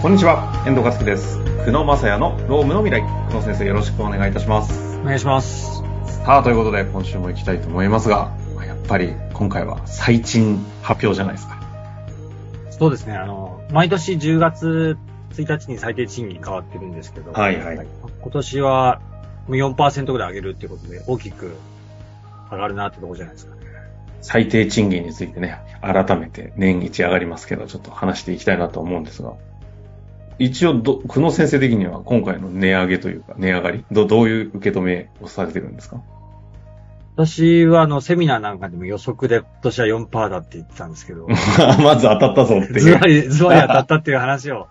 こんにちは、遠藤和樹です。久野正也のロームの未来。久野先生よろしくお願いいたします。お願いします。さあ、ということで今週も行きたいと思いますが、まあやっぱり今回は最賃発表じゃないですか。そうですね、あの、毎年10月1日に最低賃金変わってるんですけど、はいはい今年はもう4%ぐらい上げるっていうことで大きく上がるなってところじゃないですかね。最低賃金についてね、改めて年一上がりますけど、ちょっと話していきたいなと思うんですが、一応ど、久野先生的には今回の値上げというか、値上がり、どどういう受け止めをされてるんですか？私はあの、セミナーなんかでも予測で今年は4%だって言ってたんですけど、まず当たったぞっていう。ズバリ、ズバリ当たったっていう話を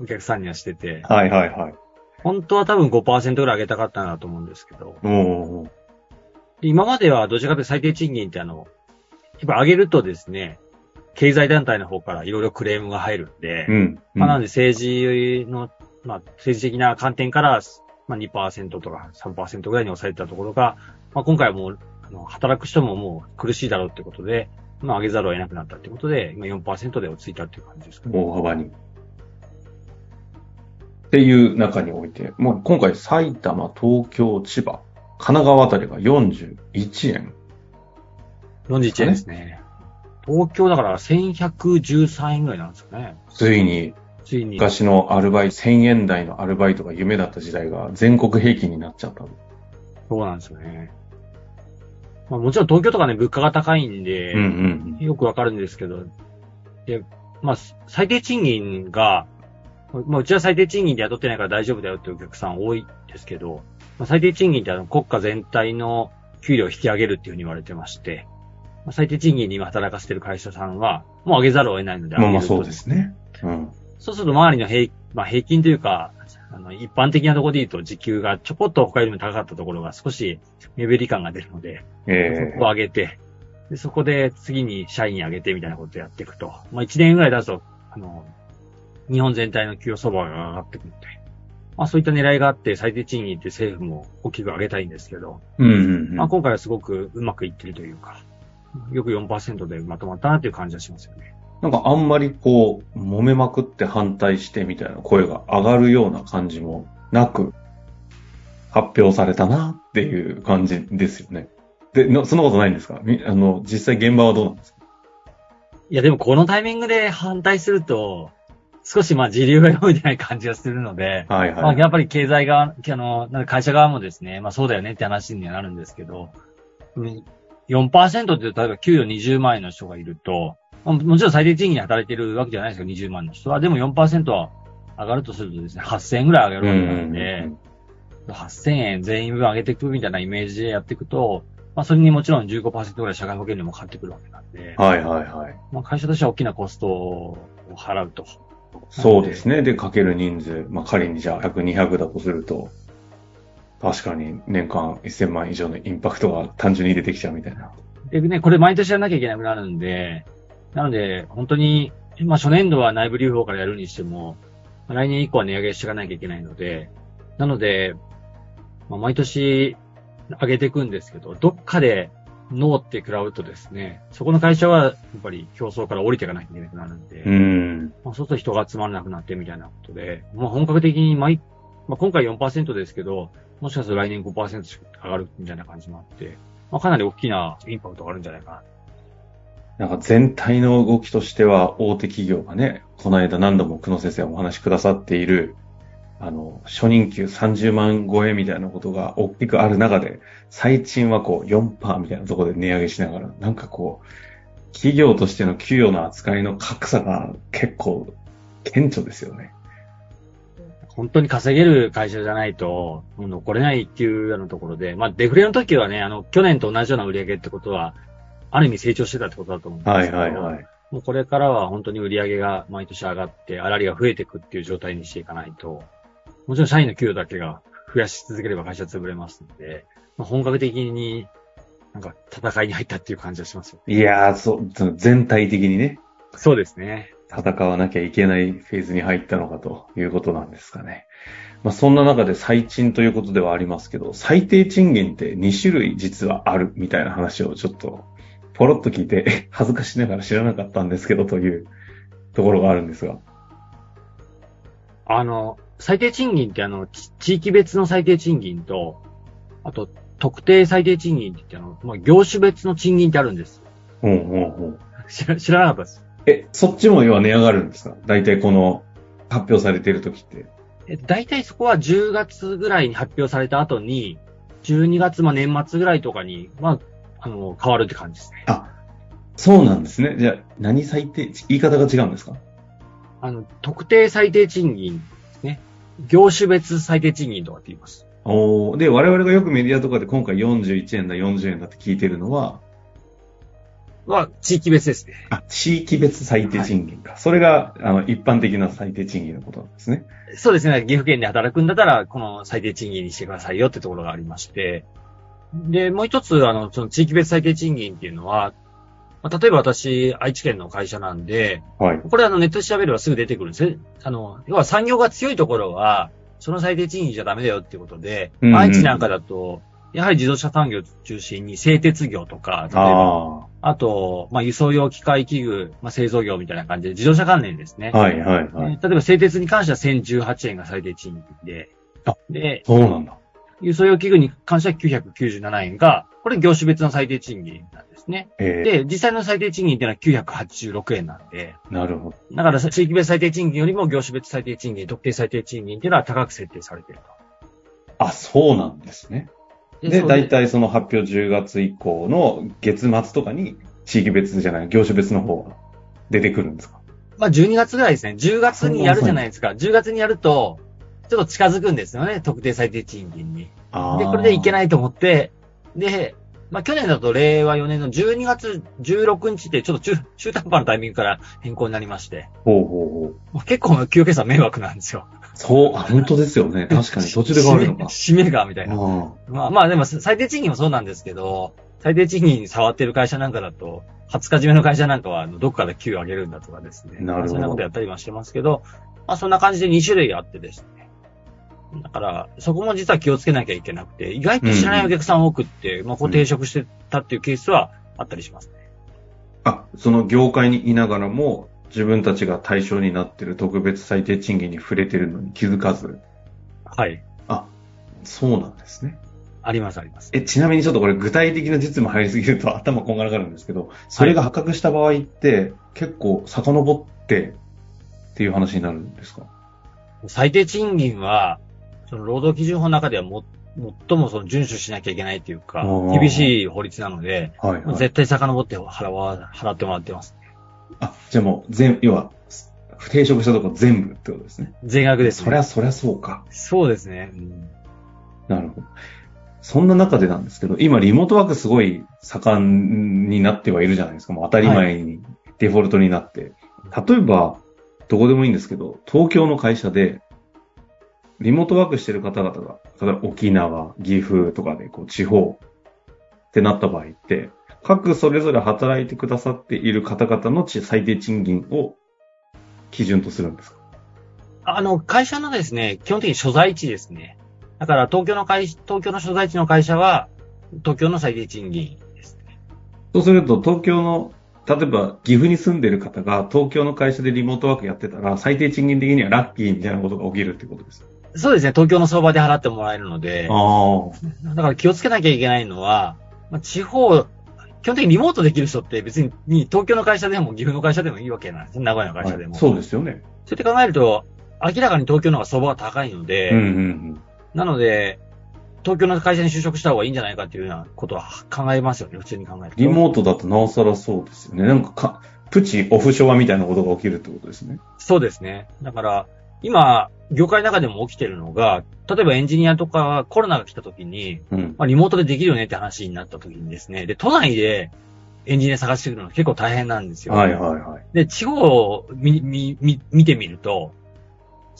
お客さんにはしてて、はいはいはい。本当は多分5%ぐらい上げたかったなと思うんですけど、今まではどちらかというと最低賃金ってあの、やっぱ上げるとですね、経済団体の方からいろいろクレームが入るんで、うん。まあ、なので政治の、まあ、政治的な観点から、まあ、2%とか3%ぐらいに抑えたところが、まあ、今回はもう、あの、働く人ももう苦しいだろうってことで、まあ、上げざるを得なくなったってことで、今4%で落ち着いたっていう感じですかね。大幅に。っていう中において、もう今回埼玉、東京、千葉、神奈川あたりが41円。41円ですね。東京だから1113円ぐらいなんですかね。ついについに。昔のアルバイト、1000円台のアルバイトが夢だった時代が全国平均になっちゃった。そうなんですよね。まあもちろん東京とかね、物価が高いんで、うんうん。よくわかるんですけど、で、まあ、最低賃金が、まあ、うちは最低賃金で雇ってないから大丈夫だよっていうお客さん多いですけど、まあ、最低賃金ってあの国家全体の給料を引き上げるっていうふうに言われてまして、まあ、最低賃金に今働かせてる会社さんは、もう上げざるを得ないので上げまあまあそうですね。うん。そうすると周りの平,、まあ、平均というか、あの、一般的なところで言うと時給がちょこっと他よりも高かったところが少し目減り感が出るので、えそこを上げて、で、そこで次に社員上げてみたいなことをやっていくと。まあ1年ぐらい経つと、あの、日本全体の給与相場が上がってくるので、まあそういった狙いがあって最低賃金って政府も大きく上げたいんですけど、うん。まあ今回はすごくうまくいってるというか、よく4%でまとまったなという感じがしますよね。なんかあんまりこう、揉めまくって反対してみたいな声が上がるような感じもなく、発表されたなっていう感じですよね。で、のそんなことないんですか？みあの、実際現場はどうなんですか？いやでもこのタイミングで反対すると、少しまあ時流が読めてない感じがするので、はいはい。まあやっぱり経済側、あの、会社側もですね、まあそうだよねって話にはなるんですけど、うん4%って例えば給与20万円の人がいると、まあもちろん最低賃金で働いてるわけじゃないですけど、20万の人は。でも4%は上がるとするとですね、8000円ぐらい上がるわけなんで、8000円全員分上げていくみたいなイメージでやっていくと、まあそれにもちろん15%ぐらい社会保険料もかかってくるわけなんで、はいはいはい。まあ会社としては大きなコストを払うと。そうですね。で、かける人数、まあ仮にじゃあ100、200だとすると、確かに年間1000万以上のインパクトが単純に出てきちゃうみたいな。でね、これ毎年やらなきゃいけなくなるんで、なので、本当に、まあ初年度は内部留保からやるにしても、まあ来年以降は値上げしていかなきゃいけないので、なので、まあ毎年上げていくんですけど、どっかでノーって食らうとですね、そこの会社はやっぱり競争から降りていかなきゃいけなくなるんで、うん。まあ、そうすると人が集まらなくなってみたいなことで、まあ本格的に毎、まあ今回4%ですけど、もしかすると来年5%しか上がるみたいな感じもあって、まあかなり大きなインパクトがあるんじゃないかななんか全体の動きとしては大手企業がね、この間何度も久野先生お話しくださっている、あの、初任給30万超えみたいなことが大きくある中で、最賃はこう4%みたいなところで値上げしながら、なんかこう、企業としての給与の扱いの格差が結構顕著ですよね。本当に稼げる会社じゃないと、残れないっていうようなところで、まあデフレの時はね、あの、去年と同じような売り上げってことは、ある意味成長してたってことだと思うんですけど、はいはいはい。もうこれからは本当に売り上げが毎年上がって、粗利が増えていくっていう状態にしていかないと、もちろん社員の給与だけが増やし続ければ会社潰れますので、まあ、本格的になんか戦いに入ったっていう感じがしますよ。いやー、そう、全体的にね、そうですね。戦わなきゃいけないフェーズに入ったのかということなんですかね。まあ、そんな中で最賃ということではありますけど、最低賃金って2種類実はあるみたいな話をちょっとポロッと聞いて、え恥ずかしながら知らなかったんですけどというところがあるんですが。あの、最低賃金ってあの、ち地域別の最低賃金と、あと、特定最低賃金って言ってあの、まあ、業種別の賃金ってあるんです。ほうほうほう。知ら知らなかったです。え、そっちも要は値上がるんですか？大体この発表されている時って。え大体そこは10月ぐらいに発表された後に、12月、まあ年末ぐらいとかに、まあ、あの、変わるって感じですね。あ、そうなんですね。じゃあ、何最低、言い方が違うんですか？あの、特定最低賃金ですね。業種別最低賃金とかって言います。おーで、我々がよくメディアとかで今回41円だ、40円だって聞いてるのは、は、地域別ですね。あ、地域別最低賃金か。それが、あの、一般的な最低賃金のことなんですね。そうですね。岐阜県で働くんだったら、この最低賃金にしてくださいよってところがありまして。で、もう一つ、あの、その地域別最低賃金っていうのは、まあ例えば私、愛知県の会社なんで、はい。これあのネットで調べればすぐ出てくるんですね。あの、要は産業が強いところは、その最低賃金じゃダメだよっていうことで、うんうん愛知なんかだと、やはり自動車産業を中心に製鉄業とか、例えば、ああと、まあ、輸送用機械器具、まあ、製造業みたいな感じで自動車関連ですね。あ。はいはいはい。えー例えば製鉄に関しては1018円が最低賃金で、あで、そうなんだ。輸送用器具に関しては997円が、これ業種別の最低賃金なんですね。えで、実際の最低賃金っていうのは986円なんで、ー、なるほど。だから地域別最低賃金よりも業種別最低賃金、特定最低賃金っていうのは高く設定されているあ、そうなんですね。と。で、大体その発表10月以降の月末とかに地域別じゃない、業種別の方が出てくるんですか？まあ12月ぐらいですね。10月にやるじゃないですか。10月にやると、ちょっと近づくんですよね。特定最低賃金に。で、これでいけい。ないと思って、で、まあ去年だと令和4年の12月16日ってちょっと中中途半端なタイミングから変更になりまして、ほうほうほう結構給与計算迷惑なんですよ。そう、あ、本当ですよね。確かに途中で変わるのか。締めがみたいな。あまあまあでも最低賃金もそうなんですけど、最低賃金に触ってる会社なんかだと、20日締めの会社なんかは、どっかで給与上げるんだとかですね。なるほどまあそんなことやったりはしてますけど、まあそんな感じで2種類あってですね。だから、そこも実は気をつけなきゃいけなくて、意外と知らないお客さん多くって、まあこう定職してたっていうケースはあったりしますね。あ、その業界にいながらも、自分たちが対象になっている特別最低賃金に触れてるのに気づかず。はい。あ、そうなんですね。ありますあります。え、ちなみにちょっとこれ具体的な実務入りすぎると 頭こんがらがるんですけど、それが発覚した場合って、結構遡ってっていう話になるんですか？最低賃金は、その労働基準法の中ではも、最もその遵守しなきゃいけないっていうか厳しい法律なので、はい、はい。絶対遡って払わ、払ってもらってます。あ、じゃあもう全、要は、定職したとこ全部ってことですね。全額です、ね。そりゃ、そりゃそうか。そうですね。うんなるほど。そんな中でなんですけど、今リモートワークすごい盛んになってはいるじゃないですか。もう当たり前にデフォルトになって。例えば、どこでもいいんですけど、東京の会社で、リモートワークしてる方々が、例えば沖縄、岐阜とかで、こう、地方ってなった場合って、各それぞれ働いてくださっている方々のち最低賃金を基準とするんですか？あの、会社のですね、基本的に所在地ですね。だから、東京の会、東京の所在地の会社は、東京の最低賃金です。そうすると、東京の、例えば岐阜に住んでる方が東京の会社でリモートワークやってたら、最低賃金的にはラッキーみたいなことが起きるってことです。そうですね、東京の相場で払ってもらえるので、ああ。だから気をつけなきゃいけないのは、まあ、地方、基本的にリモートできる人って別に東京の会社でも岐阜の会社でもいいわけなんです。名古屋の会社でも。そうですよね。そうやって考えると、明らかに東京の方が相場が高いので、うんうんうん。なので、東京の会社に就職した方がいいんじゃないかっていうようなことは考えますよね、普通に考えると。リモートだとなおさらそうですよね。なんかか、プチオフショアみたいなことが起きるってことですね。そうですね。だから、今、業界の中でも起きてるのが、例えばエンジニアとかコロナが来た時に、うん。まあ、リモートでできるよねって話になった時にですね、で、都内でエンジニア探してくるの結構大変なんですよ。はいはいはい。で、地方を見、見、見見てみると、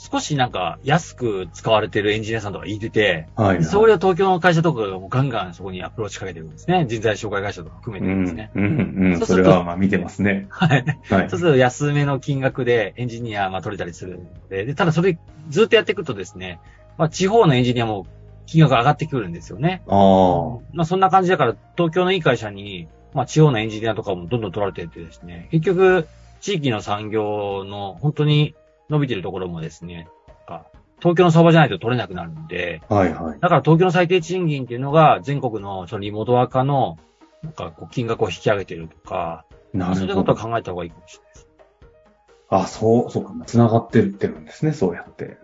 少しなんか安く使われてるエンジニアさんとかいてて、はい、はい。それを東京の会社とかがもうガンガンそこにアプローチかけてるんですね。人材紹介会社とか含めうん、てですね。うん、うん。そそうするとれはまあ見てますね。はい。はいそう。すると安めの金額でエンジニアまあ取れたりするので、で、ただそれずっとやっていくとですね、まあ地方のエンジニアも金額上がってくるんですよね。ああ。まあそんな感じだから東京のいい会社に、まあ地方のエンジニアとかもどんどん取られていってですね、結局地域の産業の本当に伸びてるところもですね、か、東京の相場じゃないと取れなくなるんで、はいはい。だから東京の最低賃金っていうのが全国のそのリモートワーカーの、なんかこう金額を引き上げてるとか、なそういうことはるほど。考えた方がいいかもしれないです。あ、そう、そうか、繋がってってるんですね、そうやって。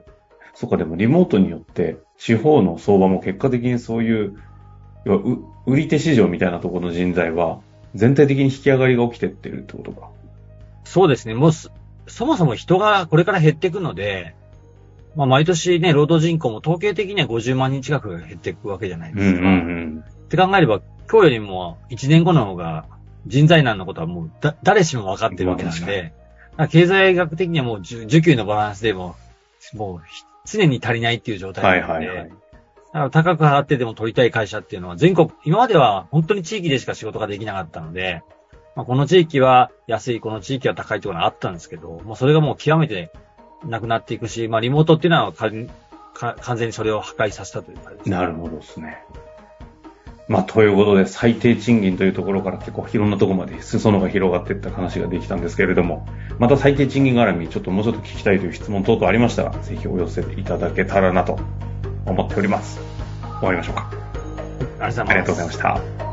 そうか、でもリモートによって、地方の相場も結果的にそういう、要はう売り手市場みたいなところの人材は、全体的に引き上がりが起きてってるってことか。そうですね。もうす、そもそも人がこれから減っていくので、まあ毎年ね、労働人口も統計的には50万人近く減っていくわけじゃないですか。ん。って考えれば、今日よりも1年後の方が人材難のことはもうだ誰しも分かってるわけなんで、経済学的にはもう需需給のバランスでも、もうひ常に足りないっていう状態はいなので、はいはい。だから高く払ってでも取りたい会社っていうのは全国、今までは本当に地域でしか仕事ができなかったので、まあ、この地域は安い、この地域は高いってことがあったんですけど、もうそれがもう極めてなくなっていくし、まあリモートっていうのは完全にそれを破壊させたというかですねなるほどですね。まあ、ということで、最低賃金というところから結構いろんなところまで裾野が広がっていった話ができたんですけれども、また最低賃金絡み、ちょっともうちょっと聞きたいという質問等々ありましたら、ぜひお寄せいただけたらなと思っております。終わりましょうか。ありがとうございました。